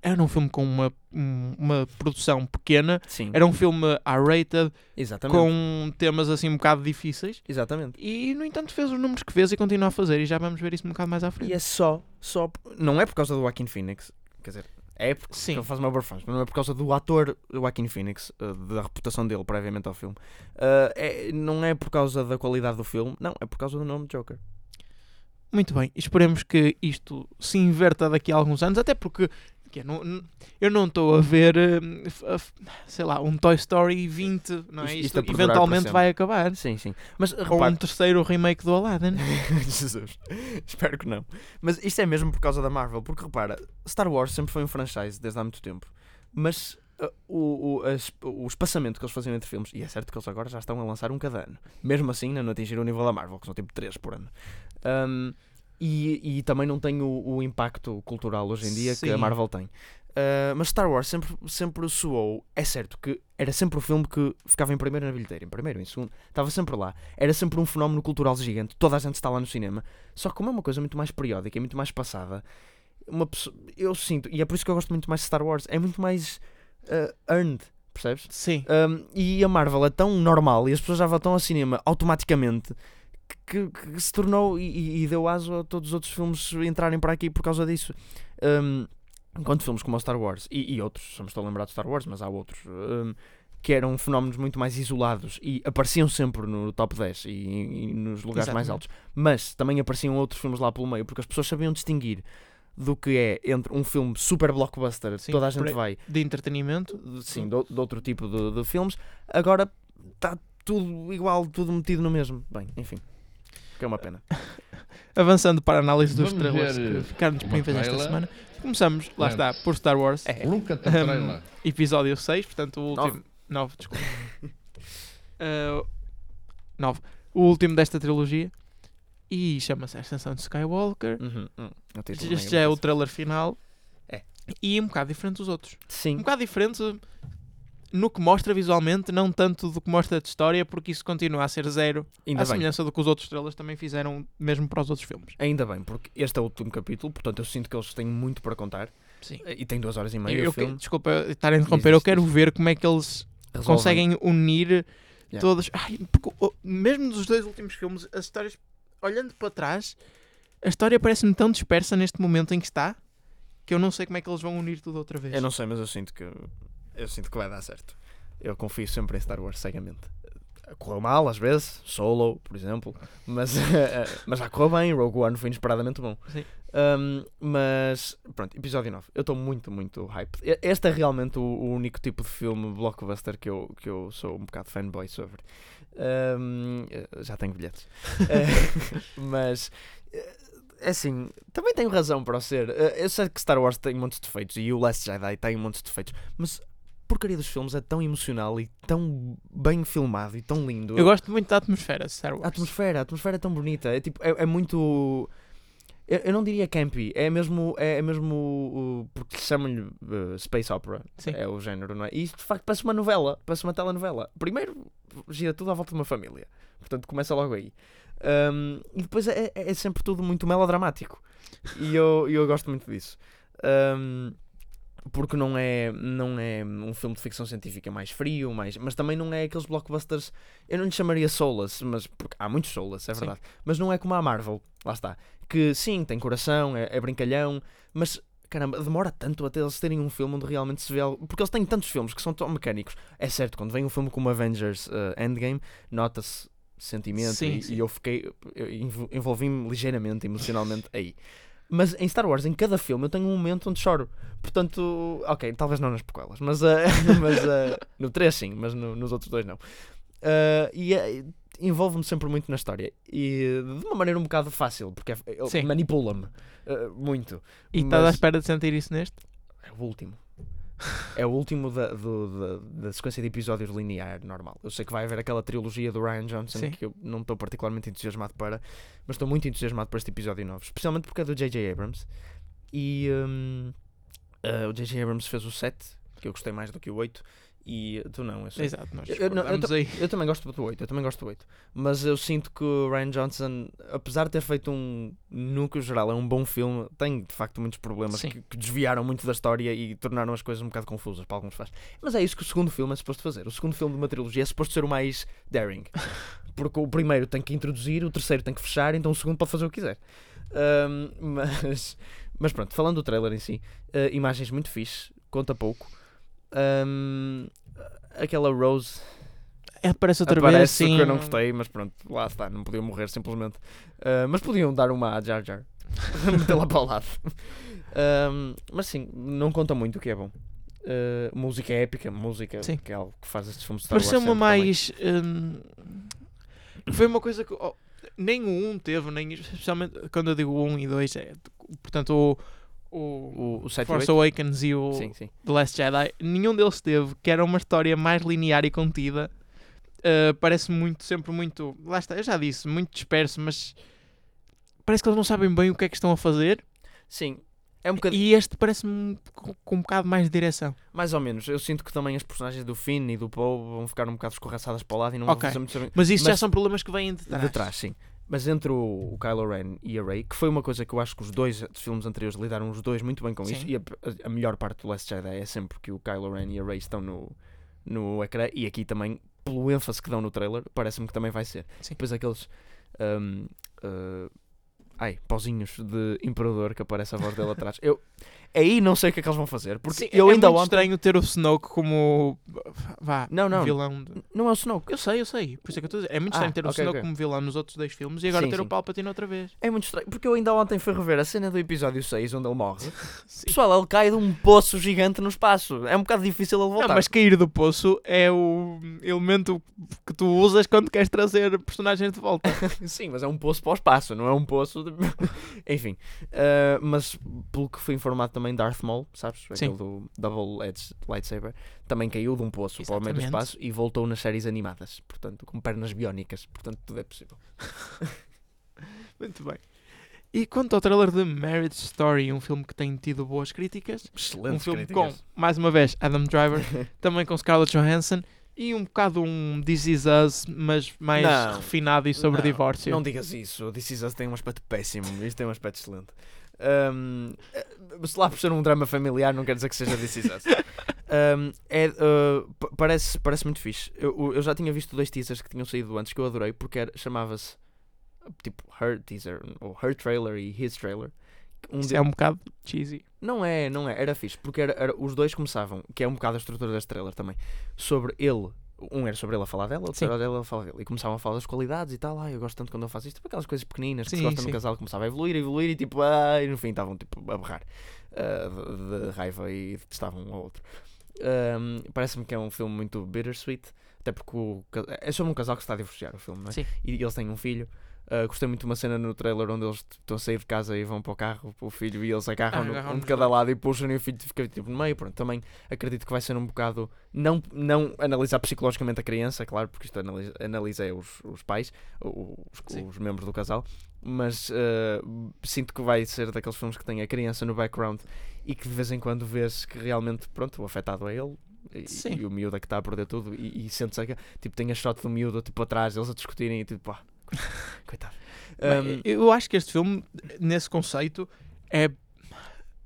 Era um filme com uma, um- uma produção pequena.
Sim,
Era um filme R-rated, com temas assim um bocado difíceis.
Exatamente.
E, no entanto, fez os números que fez e continua a fazer. E já vamos ver isso um bocado mais à frente.
E é só, só. Não é por causa do Joaquin Phoenix, quer dizer, é porque
Sim.
ele faz uma performance, mas não é por causa do ator Joaquin Phoenix, eh, da reputação dele previamente ao filme. Eh, é- não é por causa da qualidade do filme, não, é por causa do nome Joker.
Muito bem. Esperemos que isto se inverta daqui a alguns anos. Até porque Não- não- eu não estou a ver, hum, sei lá, um Toy Story 20, não é?
Isto-
Isto, eventualmente vai acabar.
Sim, sim. Mas
Ou
repare,
um terceiro remake do Aladdin.
Jesus, espero que não. Mas isto é mesmo por causa da Marvel, porque repara, Star Wars sempre foi um franchise desde há muito tempo, mas uh, o, o, as- o espaçamento que eles faziam entre filmes, e é certo que eles agora já estão a lançar um cada ano, mesmo assim ainda não atingiram o nível da Marvel, que são tipo 3 por ano. Um, e, e também não tem o, o impacto cultural hoje em dia que a
Sim.
Marvel tem. Uh, mas Star Wars sempre, sempre soou. É certo que era sempre o filme que ficava em primeiro na bilheteira, em primeiro, em segundo, estava sempre lá. Era sempre um fenómeno cultural gigante. Toda a gente está lá no cinema. Só que, como é uma coisa muito mais periódica e muito mais passada, uma pessoa, eu sinto, e é por isso que eu gosto muito mais de Star Wars, é muito mais uh, earned, percebes?
Sim.
Um, e a Marvel é tão normal e as pessoas já vão ao cinema automaticamente que, que- se tornou e- e, deu aso a todos os outros filmes entrarem para aqui por causa disso. Um, enquanto filmes como o Star Wars e, e outros, só me estou a lembrar de Star Wars, mas há outros. um, que eram fenómenos muito mais isolados e apareciam sempre no top 10 e, e nos lugares mais
Exatamente.
altos, mas também apareciam outros filmes lá pelo meio, porque as pessoas sabiam distinguir do que é entre um filme super blockbuster,
Sim,
toda a gente vai,
De entretenimento.
de- sim, de, de outro tipo de, de filmes. Agora está tudo igual, tudo metido no mesmo. Bem, enfim, que é uma pena.
Avançando para a análise dos
Vamos
trailers
ver,
que ficaram disponíveis esta semana. Começamos, lá está, por Star Wars.
É.
At the
Um. Episódio 6, portanto o último. 9, desculpa. 9. o último desta trilogia. E chama-se Ascensão de Skywalker.
Uhum, uhum.
Este já é o trailer final.
É.
E um bocado diferente dos outros. Um
Sim,
bocado diferente no que mostra visualmente, não tanto do que mostra de história, porque isso continua a ser zero.
ainda
à
bem.
semelhança do que os outros trailers também fizeram, mesmo para os outros filmes.
Ainda bem, porque este é o último capítulo, portanto eu sinto que eles têm muito para contar.
Sim.
E tem duas horas e meia
Eu, eu que-
filme.
desculpa estar a interromper,
Diz,
eu quero ver como é que eles
Resolvem.
conseguem unir
Yeah.
todas. Ai, porque, oh, mesmo dos dois últimos filmes, as histórias, olhando para trás, a história parece-me tão dispersa neste momento em que está que eu não sei como é que eles vão unir tudo outra vez.
Eu não sei, mas eu sinto que eu sinto que vai dar certo. Eu confio sempre em Star Wars cegamente. Correu mal às vezes, Solo, por exemplo, mas, mas já correu bem. Rogue One foi inesperadamente bom.
Sim.
Um, mas pronto, episódio 9. Eu estou muito, muito hype. Este é realmente o, o único tipo de filme blockbuster que eu, que eu sou um bocado fanboy sobre. Um, já tenho bilhetes. Eh, mas é assim, também tenho razão para o ser. Eh, Eu sei que Star Wars tem muitos defeitos e o Last Jedi tem muitos defeitos, mas porcaria dos filmes é tão emocional e tão bem filmado e tão lindo.
Eu gosto muito da atmosfera Star Wars.
A atmosfera, a atmosfera é tão bonita. É tipo, é, é muito. Eu, eu não diria campy, é mesmo, é, é mesmo porque chamam-lhe uh, Space Opera,
Sim.
é o género, não é? E isto de facto parece uma novela, parece uma telenovela. Primeiro gira tudo à volta de uma família, portanto começa logo aí. Um, e depois é, é- é sempre tudo muito melodramático. E eu, eu gosto muito disso. Um, porque não é, não é um filme de ficção científica mais frio, mais, mas também não é aqueles blockbusters. Eu não lhe chamaria soulless, mas porque há muitos soulless, é
Sim.
verdade. Mas não é como a Marvel, lá está. Que sim, tem coração, é, é brincalhão, mas caramba, demora tanto até eles terem um filme onde realmente se vê algo. Porque eles têm tantos filmes que são tão mecânicos. É certo, quando vem um filme como Avengers uh, Endgame, nota-se sentimento
Sim,
e,
sim.
e eu fiquei. eu envol- envolvi-me ligeiramente emocionalmente aí. Mas em Star Wars, em cada filme, eu tenho um momento onde choro. Portanto, ok, talvez não nas prequelas, mas, uh, mas uh, no 3 sim, mas no- nos outros dois não. Uh, e envolve-me sempre muito na história. E de uma maneira um bocado fácil, porque é- manipula-me muito.
E estás à
mas-
espera de sentir isso neste?
É o último. É o último da, do- da, da sequência de episódios linear normal. Eu sei que vai haver aquela trilogia do Ryan Johnson
Sim.
que eu não estou particularmente entusiasmado para, mas estou muito entusiasmado para este episódio novo, especialmente porque é do J.J. Abrams. E hum, ah, o J.J. Abrams fez o 7, que eu gostei mais do que o 8, e tu não, eu sei.
Exato, nós
Eu- não- eu
aí.
Eu também gosto do 8, eu também gosto do 8. Mas eu sinto que o Ryan Johnson, apesar de ter feito um núcleo geral, é um bom filme, tem de facto muitos problemas que, que desviaram muito da história e tornaram as coisas um bocado confusas para alguns fãs. Mas é isso que o segundo filme é suposto fazer. O segundo filme de uma trilogia é suposto ser o mais daring. Porque o primeiro tem que introduzir, o terceiro tem que fechar, então o segundo pode fazer o que quiser. Ahm, mas, mas pronto, falando do trailer em si, ah, imagens muito fixe, conta pouco. Ahm, aquela Rose
É, Aparece outra vez
Aparece
assim.
que eu não gostei, mas pronto, lá está, não podiam morrer simplesmente. Ah, mas podiam dar uma a Jar Jar, metê-la para o lado. Ahm, mas sim, não conta muito o que é bom. Ah, música épica, música
Sim.
que é algo que faz estes filmes Star Wars
Pareceu-me mais. hum, foi uma coisa que. oh, nem o 1 teve, nem. Especialmente quando eu digo o 1 e 2, é. Portanto, o. O,
O, o 7
Force Awakens e o
Sim, sim.
The Last Jedi, nenhum deles teve, que era uma história mais linear e contida. Uh, parece muito, sempre muito. Lá está, eu já disse, muito disperso, mas parece que eles não sabem bem o que é que estão a fazer.
Sim, é um bocadinho.
E este parece-me com, um bocado mais de direção.
Mais ou menos. Eu sinto que também as personagens do Finn e do Poe vão ficar um bocado escorraçadas para o lado e não
Ok.
vão fazer muito
Mas isso já
Mas-
são problemas que vêm de trás.
de trás, sim. Mas entre o, o Kylo Ren e a Rey, que foi uma coisa que eu acho que os dois filmes anteriores lidaram os dois muito bem com isso, e a, a- melhor parte do Last Jedi é sempre que o Kylo Ren e a Rey estão no, no ecrã, e aqui também, pelo ênfase que dão no trailer, parece-me que também vai ser.
Sim.
Depois aqueles. hum, uh, ai, pauzinhos de Imperador que aparece a voz dele atrás. Eu aí não sei o que é que eles vão fazer, porque
Sim,
eu
é
ainda
muito
ontem.
estranho ter o Snoke como vá,
Não, não.
vilão. de-
Não é o Snoke.
Eu sei, eu sei. Por isso é que eu estou a dizer. É muito
Ah,
estranho ter o
ok,
Snoke
ok.
como vilão nos outros dois filmes e agora
Sim,
ter
sim.
o Palpatine outra vez.
É muito estranho, porque eu ainda ontem fui rever a cena do episódio 6 onde ele morre.
Sim.
Pessoal, ele cai de um poço gigante no espaço. É um bocado difícil ele voltar.
Não, mas cair do poço é o elemento que tu usas quando queres trazer personagens de volta.
Sim, mas é um poço para o espaço, não é um poço. de- Enfim, uh, mas pelo que fui informado também, Darth Maul, sabes?
Sim.
Aquele do Double Edge Lightsaber, também caiu de um poço para o meio do
Exatamente.
espaço e voltou nas séries animadas. Portanto, com pernas biónicas. Portanto, tudo é possível.
Muito bem. E quanto ao trailer de Marriage Story, um filme que tem tido boas críticas,
Excelente
um filme com, mais uma vez, Adam Driver, também com Scarlett Johansson e um bocado um This Is Us, mas mais
Não.
refinado e sobre
Não,
divórcio.
Não digas isso. This Is Us tem um aspecto péssimo. Isto tem um aspecto excelente. Um, eh, se lá por ser um drama familiar, não quer dizer que seja This Is Us. Um, é, uh, pa- parece, parece muito fixe. Eu, eu já tinha visto dois teasers que tinham saído antes que eu adorei porque chamava-se tipo Her Teaser ou Her Trailer e His Trailer. Um
Isso
de-
é um bocado cheesy.
Não é, não é, era fixe porque era, era- os dois começavam, que é um bocado a estrutura deste trailer também, sobre ele. Um era sobre ele a falar dela, outro
Sim.
era dela a falar dele. E começavam a falar das qualidades e tal. Ah, eu gosto tanto quando ele faz isto. Tipo aquelas coisas pequeninas que
Sim,
se gostam
sim.
no casal. Começava a evoluir, evoluir e tipo, ah, e no fim estavam tipo a berrar ah, de, de raiva e detestavam um ao outro. Ahm, Parece-me que é um filme muito bittersweet. Até porque o, é sobre um casal que se está a divorciar o filme, não é?
Sim.
E eles têm um filho. Ah, gostei muito de uma cena no trailer onde eles estão a sair de casa e vão para o carro, para o filho, e eles agarram,
Ah,
no- um de cada lado e puxam e o filho fica tipo no meio. Pronto, também acredito que vai ser um bocado. Não, não analisar psicologicamente a criança, claro, porque isto analisa, analisa os, os pais, os, os membros do casal, mas ah, sinto que vai ser daqueles filmes que tem a criança no background e que de vez em quando vês que realmente, pronto, o afetado é ele. E, e o miúdo é que está a perder tudo e, e sentes que tipo tem a shot do miúdo tipo atrás eles a discutirem e tipo pá, coitado Um,
eu acho que este filme, nesse conceito, é.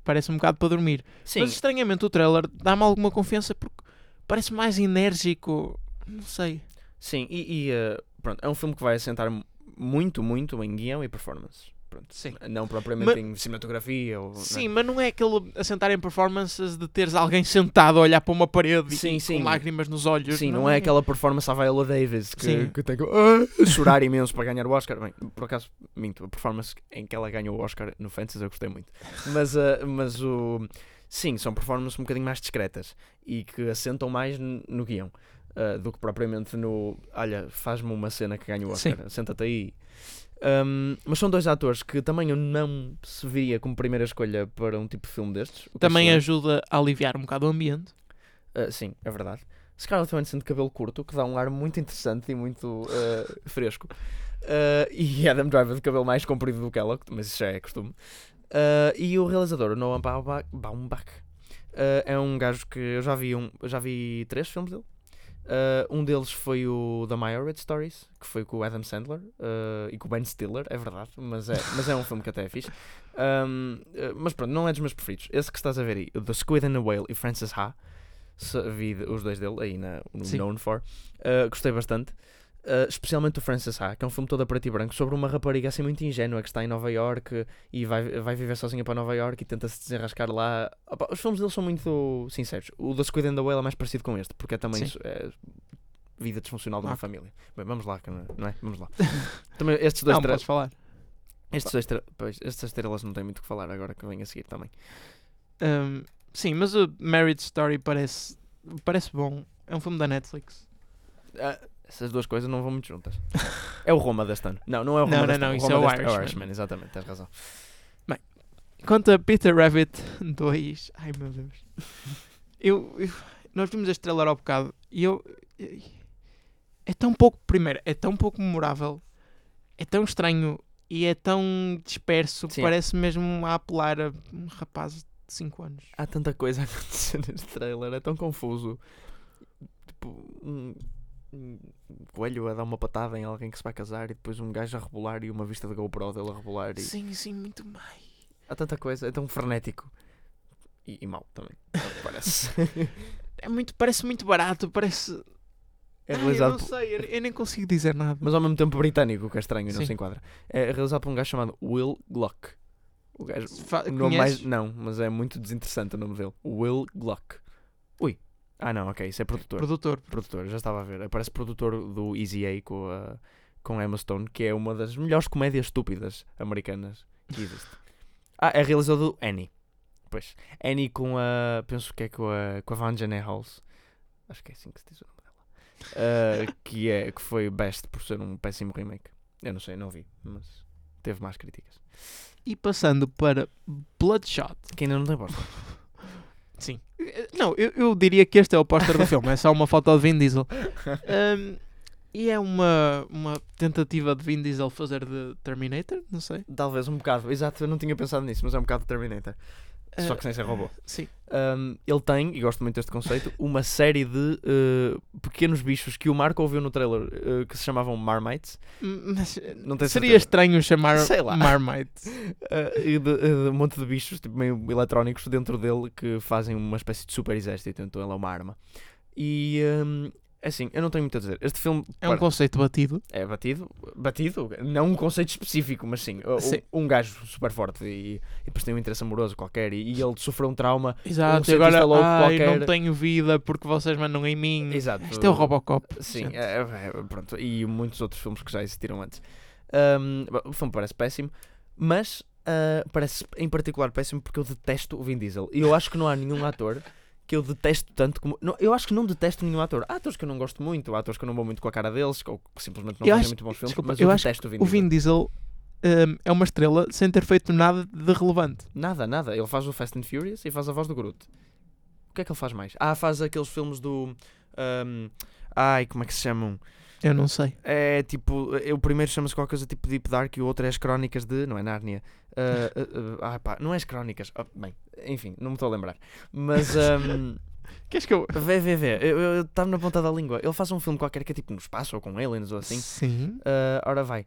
Parece um bocado para dormir.
sim
Mas estranhamente o trailer dá-me alguma confiança porque parece mais enérgico. Não sei.
sim e, e, uh, pronto é um filme que vai assentar muito muito em guião e performance pronto
Sim.
não propriamente
Mas-
em cinematografia ou
Sim, mas não é aquele assentar em performances de teres alguém sentado a olhar para uma parede
Sim,
e
sim.
com lágrimas nos olhos.
Sim, não, é aquela performance à Viola Davis que,
Sim.
que tem que ah, chorar imenso para ganhar o Oscar. Bem, por acaso, minto, a performance em que ela ganhou o Oscar no Fantasy eu gostei muito. Mas, ah, mas o. Sim, são performances um bocadinho mais discretas e que assentam mais no guião ah, do que propriamente no. Olha, faz-me uma cena que ganha o. Oscar, senta-te aí. Um, mas são dois atores que também eu não se via como primeira escolha para um tipo de filme destes.
Também ajuda a aliviar um bocado o ambiente.
Uh, sim, é verdade. Scarlett Johansson de cabelo curto, que dá um ar muito interessante e muito uh, fresco. Uh, e Adam Driver de cabelo mais comprido do que ela, mas isso já é costume. E o realizador, Noah Baumbach, Baumbach é um gajo que eu já vi, um, eu já vi três filmes dele. Uh, um deles foi o The Red Stories, que foi com o Adam Sandler uh, e com o Ben Stiller, é verdade, mas é, mas é um filme que até é fixe. Um, uh, mas pronto, não é dos meus preferidos. Esse que estás a ver aí, The Squid and the Whale e Francis Ha, vi os dois dele aí na, no
Sim.
Known For, gostei bastante. Uh, especialmente o Francis Ha, que é um filme todo a preto e branco sobre uma rapariga assim muito ingênua que está em Nova York e vai, vai viver sozinha para Nova York e tenta se desenrascar lá. Opa, os filmes deles são muito sinceros. O The Squid and the Whale é mais parecido com este, porque é também isso- é vida disfuncional de uma
Ok.
família. Bem, vamos lá, não é? Não é? Vamos lá. também estes dois
Não,
tra-
podes falar.
Estes estre- pois, estas estrelas não têm muito o que falar agora que vem a seguir também.
Um, sim, mas o Marriage Story parece, parece bom. É um filme da Netflix.
Ah, essas duas coisas não vão muito juntas. É o Roma deste ano. Não, não é o Roma
Não, não,
deste
não,
ano.
isso
Roma
é o
deste-
Irishman.
exatamente, tens razão.
Quanto a Peter Rabbit 2, ai meu Deus. Eu, eu- nós vimos este trailer ao bocado e eu. É tão pouco. Primeiro, é tão pouco memorável, é tão estranho e é tão disperso que
Sim.
parece mesmo a apelar a um rapaz de 5 anos.
Há tanta coisa a acontecer neste trailer, é tão confuso. Tipo, um coelho a dar uma patada em alguém que se vai casar e depois um gajo a rebolar e uma vista de GoPro dele a rebolar. E...
Sim, sim, muito mais.
Há tanta coisa, é tão frenético. E, e mau também, é parece.
É muito, parece muito barato, parece.
É
Ai, eu
realizado
não
por-
sei, eu, eu nem consigo dizer nada.
mas ao mesmo tempo britânico, o que é estranho não se enquadra. É realizado por um gajo chamado Will Gluck. O gajo.
Fa-
O nome mais. Não, mas é muito desinteressante o nome dele. Will Gluck. Ui. Ah, não, ok, isso é produtor.
Produtor.
produtor, já estava a ver. Parece produtor do Easy A com a, com a Emma Stone, que é uma das melhores comédias estúpidas americanas que existe. ah, é realizador do Annie. Pois. Annie com a. Penso que é com a, com a Van Jane Halls. Acho que é assim que se diz o nome dela. Ah, que, é, que foi best por ser um péssimo remake. Eu não sei, não vi, mas teve mais críticas.
E passando para Bloodshot.
Que ainda não tem bosta.
Sim. Não, eu, eu diria que este é o póster do filme, é só uma foto de Vin Diesel. Um, e é uma, uma tentativa de Vin Diesel fazer de Terminator, não sei.
Talvez um bocado, exato, eu não tinha pensado nisso, mas é um bocado de Terminator. Só que sem ser robô.
Sim.
Um, ele tem, e gosto muito deste conceito, uma série de uh, pequenos bichos que o Marco ouviu no trailer uh, que se chamavam Marmites.
Mas,
Não tenho
seria
certeza.
estranho chamar
Sei lá.
Marmite.
Uh, e de, de um monte de bichos tipo, meio eletrónicos dentro dele que fazem uma espécie de super exército, então ele é uma arma. E um, assim, eu não tenho muito a dizer. Este filme
É um
para-
conceito batido.
é batido, batido, não um conceito específico, mas sim,
Sim.
Um, gajo super forte e, e depois tem um interesse amoroso qualquer e, e ele sofreu um trauma.
Exato,
Um
e agora
louco
ai,
qualquer.
não tenho vida porque vocês mandam em mim.
Exato.
Isto é o Robocop.
Sim, é, é, é, pronto. E muitos outros filmes que já existiram antes. Um, o filme parece péssimo, mas uh, parece em particular péssimo porque eu detesto o Vin Diesel. E eu acho que não há nenhum ator que eu detesto tanto como. Não, eu acho que não detesto nenhum ator. Há atores que eu não gosto muito, há atores que eu não vou muito com a cara deles, ou que simplesmente não fazem muito bons filmes,
desculpa,
mas
eu
eu,
acho
detesto o Vin
O
Diesel.
Vin Diesel um, é uma estrela sem ter feito nada de relevante.
Nada, nada. Ele faz o Fast and Furious e faz a voz do Groot. O que é que ele faz mais? Ah, faz aqueles filmes do. um, ai, como é que se chamam?
Eu não sei.
É tipo, o primeiro chama-se qualquer coisa tipo Deep Dark e o outro é as crónicas de. Não é Nárnia. Ah, ah, ah, pá, não é as crónicas. Ah, bem, enfim, não me estou a lembrar. Mas. Um,
Queres que eu.
vê, vê, vê. Eu estava na ponta da língua. Ele faz um filme qualquer que é tipo no espaço ou com aliens ou assim.
Sim.
Ah, ora vai.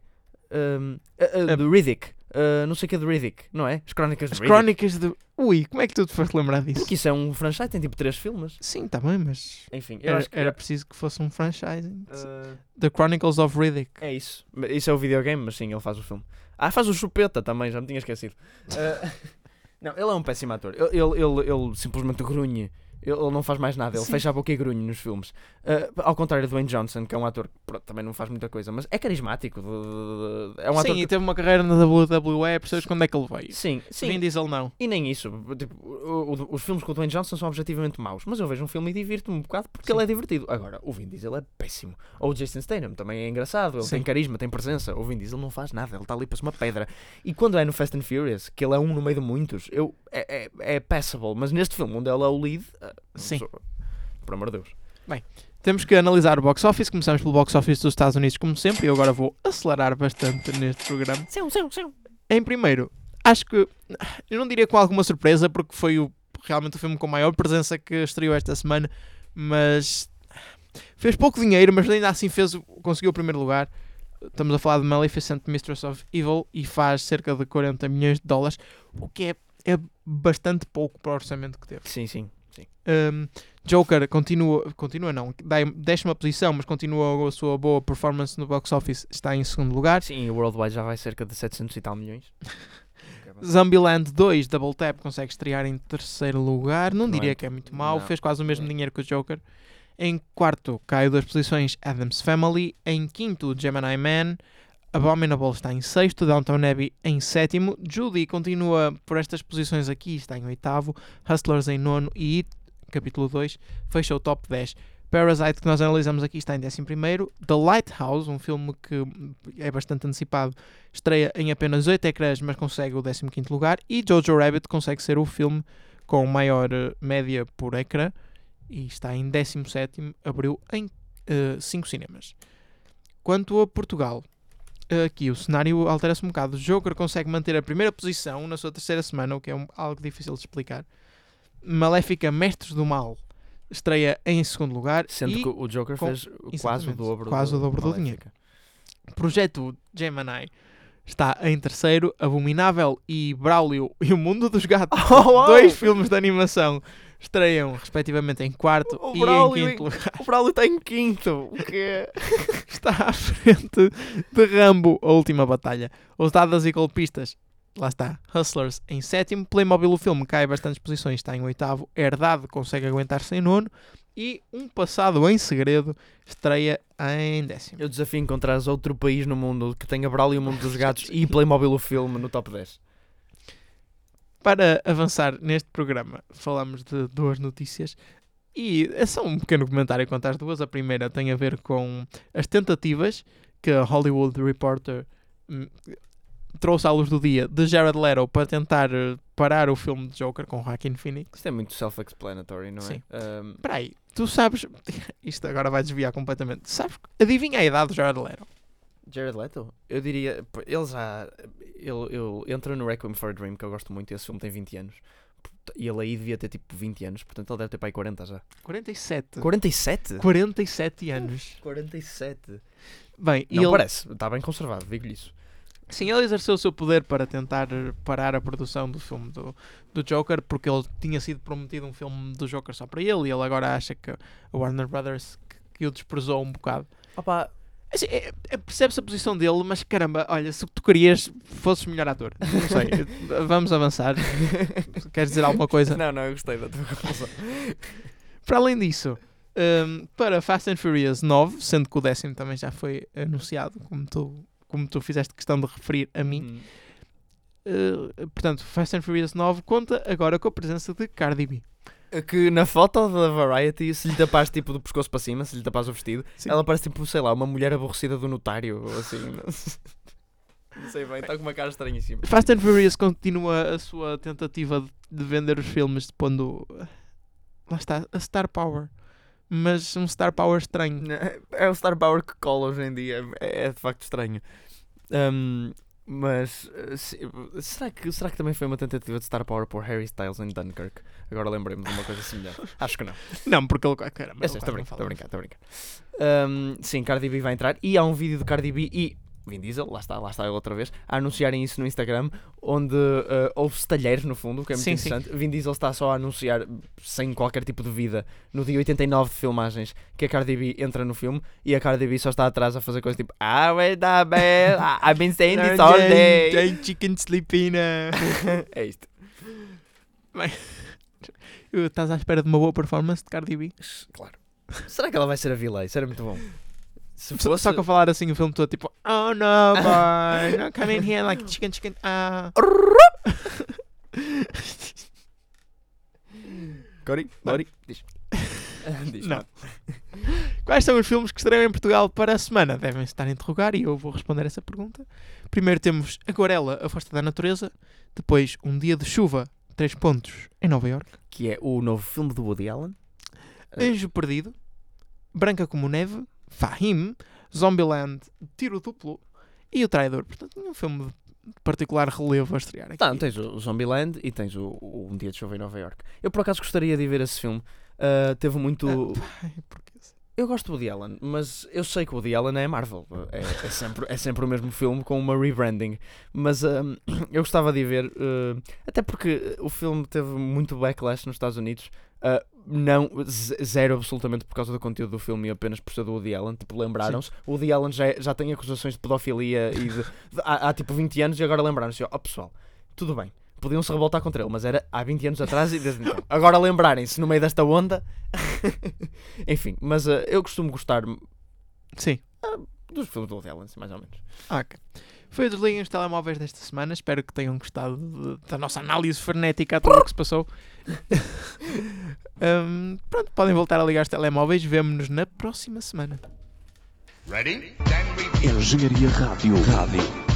Um, ah, ah, de Riddick. Ah, não sei o que é de Riddick, não é? As crónicas de
As
Riddick.
crónicas de. Ui, como é que tu te foste lembrar disso?
Porque isso é um franchise, tem tipo três filmes.
Sim, tá bem, mas.
Enfim, eu
Era,
acho que.
era preciso que fosse um franchising.
ah,
The Chronicles of Riddick.
É isso. Isso é o videogame, mas sim, ele faz o filme. Ah, faz o Chupeta também, já me tinha esquecido. Ah, não, ele é um péssimo ator. Ele, ele, ele, ele simplesmente grunhe. Ele, não faz mais nada, ele
Sim.
fecha a boca e grunhe nos filmes. Ah, ao contrário do Dwayne Johnson, que é um ator que pronto, também não faz muita coisa, mas é carismático. É um ator
sim, e
que...
teve uma carreira na WWE, percebes quando é que ele veio?
Sim, sim.
Vin Diesel não.
E nem isso. Tipo, o- o- os filmes com o Dwayne Johnson são objetivamente maus. Mas eu vejo um filme e divirto-me um bocado porque
Sim.
ele é divertido. Agora, o Vin Diesel é péssimo. Ou o Jason Statham também é engraçado. Ele
Sim.
tem carisma, tem presença. O Vin Diesel não faz nada. Ele está ali para uma pedra. E quando é no Fast and Furious, que ele é um no meio de muitos, eu, é, é, é passable. Mas neste filme, onde ele é o lead,
Sim.
por amor de Deus.
Temos que analisar o box office. Começamos pelo box office dos Estados Unidos, como sempre, e eu agora vou acelerar bastante neste programa.
Sim, sim, sim.
Em primeiro, acho que. Eu não diria com alguma surpresa, porque foi o, realmente o filme com maior presença que estreou esta semana, mas. Fez pouco dinheiro, mas ainda assim fez, conseguiu o primeiro lugar. Estamos a falar de Maleficent Mistress of Evil e faz cerca de 40 milhões de dólares, o que é, é bastante pouco para o orçamento que teve.
Sim, sim.
Um, Joker continua, continua não, dá décima posição, mas continua a sua boa performance no box office, está em segundo lugar.
Sim, e o Worldwide já vai cerca de 700 e tal milhões.
Zombieland 2 Double Tap consegue estrear em terceiro lugar, não,
Não
diria
é-
que é muito mau,
não.
fez quase o mesmo
É.
dinheiro que o Joker. Em quarto, cai duas posições Adam's Family. Em quinto, Gemini Man. Abominable está em sexto, Downtown Abbey em sétimo, Judy continua por estas posições aqui, está em oitavo, Hustlers em nono e It, capítulo 2, fecha o top 10. Parasite, que nós analisamos aqui, está em décimo primeiro. The Lighthouse, um filme que é bastante antecipado, estreia em apenas 8 ecrãs, mas consegue o 15 quinto lugar. E Jojo Rabbit consegue ser o filme com maior eh, média por ecrã e está em 17º, abriu em 5 cinemas. Quanto a Portugal, aqui o cenário altera-se um bocado. O Joker consegue manter a primeira posição na sua terceira semana, o que é um- algo difícil de explicar. Maléfica Mestres do Mal estreia em segundo lugar
Sendo
e
que o Joker
com-
fez quase o dobro
quase o dobro do
Maléfica.
Projeto Gemini está em terceiro, Abominável e Braulio e o Mundo dos Gatos,
Oh,
dois filmes de animação, estreiam respectivamente em quarto
O
e
Braulio
em
em-
quinto lugar.
O Braulio está em quinto. O quê?
Está à frente de Rambo, a última batalha. Ousadas e golpistas, lá está. Hustlers em sétimo, Playmobil o filme cai bastantes posições, está em oitavo. Herdade consegue aguentar-se em nono. E Um Passado em Segredo estreia em décimo.
Eu desafio encontrares outro país no mundo que tenha Braulio e o Mundo dos Gatos e Playmobil o filme no top 10.
Para avançar neste programa, falamos de duas notícias e é só um pequeno comentário quanto às duas. A primeira tem a ver com as tentativas que a Hollywood Reporter hum, trouxe à luz do dia de Jared Leto para tentar eh, parar o filme de Joker com Joaquin Phoenix.
Isto é muito self-explanatory, não é?
Sim. Espera aí, tu sabes... Isto agora vai desviar completamente. Sabes? Adivinha a idade do Jared Leto.
Jared Leto? Eu diria. Ele já. Ele, ele entra no Requiem for a Dream, que eu gosto muito. Esse filme tem 20 anos. E ele aí devia ter tipo 20 anos, portanto ele deve ter para aí 40 já.
47.
47?
47 anos.
47.
Bem,
Não
ele...
parece, está bem conservado, digo-lhe isso.
Sim, ele exerceu o seu poder para tentar parar a produção do filme do, do Joker, porque ele tinha sido prometido um filme do Joker só para ele e ele agora acha que a Warner Brothers que, que o desprezou um bocado.
Opa,
Assim, é- é- Percebe-se a posição dele, mas caramba, olha, se tu querias fosses melhor ator. Não sei, vamos avançar. Queres dizer alguma coisa?
não, não, eu gostei da tua conclusão.
Para além disso, hum, para Fast and Furious 9, sendo que o décimo também já foi anunciado, como tu, como tu fizeste questão de referir a mim,
Hum.
Uh, portanto, Fast and Furious 9 conta agora com a presença de Cardi B.
Que na foto da Variety, se lhe tapares tipo do pescoço para cima, se lhe tapares o vestido,
Sim.
ela parece tipo, sei lá, uma mulher aborrecida do notário, ou assim. Não sei, bem, está com uma cara estranhíssima.
Fast and Furious continua a sua tentativa de- de vender os filmes pondo. Lá está, a Star Power. Mas um Star Power estranho.
É o Star Power que cola hoje em dia, é, é de facto estranho. Hum, mas eh, se- será, que, será que também foi uma tentativa de Star Power por Harry Styles em Dunkirk? Agora lembrei-me de uma coisa semelhante. Acho que não.
Não, porque ele. Caramba,
estou a brincar, estou a brincar, sim, Cardi B vai entrar e há um vídeo de Cardi B e Vin Diesel, lá está, lá está ele outra vez, a anunciarem isso no Instagram, onde uh, houve talheres no fundo, o que é muito
Sim, sim.
interessante. Vin Diesel está só a anunciar, sem qualquer tipo de vida, no dia 89 de filmagens, que a Cardi B entra no filme e a Cardi B só está atrás a fazer coisas tipo Ah, wait a bell, I've been saying this all day.
Chicken Sleepina.
é isto.
Estás à espera de uma boa performance de Cardi B?
Claro. Será que ela vai ser a vilã? Isso era muito bom. Se
Só-
fosse...
Só que a falar assim o filme todo tipo Oh no boy, not come in here like chicken chicken ah.
Cori, Lori, diz. diz
Não. Quais são os filmes que estreiam em Portugal para a semana? Devem estar a interrogar e eu vou responder essa pergunta. Primeiro temos Aquarela, A Força da Natureza. Depois Um Dia de Chuva, três pontos, em Nova York.
Que é o novo filme do Woody Allen.
Anjo Perdido, Branca como Neve, Fahim, Zombieland, Tiro Duplo e O Traidor. Portanto, nenhum filme de particular relevo a estrear aqui.
Tá, tens o Zombieland e tens o, o Um Dia de Chuva em Nova York. Eu por acaso gostaria de ver esse filme. Ah, teve muito.
Ai, porque-
Eu gosto do Woody Allen, mas eu sei que o Woody Allen é Marvel. É, é sempre, é sempre o mesmo filme com uma rebranding. Mas ahm, eu gostava de ver, ah, até porque o filme teve muito backlash nos Estados Unidos. ah, não, zero absolutamente por causa do conteúdo do filme e apenas por ser do Woody Allen. Tipo, lembraram-se. O Woody Allen já, é- já tem acusações de pedofilia e de, de- há, há tipo 20 anos e agora lembraram-se: ó pessoal, tudo bem. Podiam-se revoltar contra ele, mas era há 20 anos atrás e desde então. Agora lembrarem-se no meio desta onda. Enfim, mas ah, eu costumo gostar
Sim.
dos filmes do Woody Allen, mais ou menos.
Ok. Foi o Desliguem os Telemóveis desta semana. Espero que tenham gostado de- da nossa análise frenética a tudo o que se passou. Hum, pronto, podem voltar a ligar os telemóveis. Vemo-nos na próxima semana.
Ready?
Engenharia Rádio. Rádio.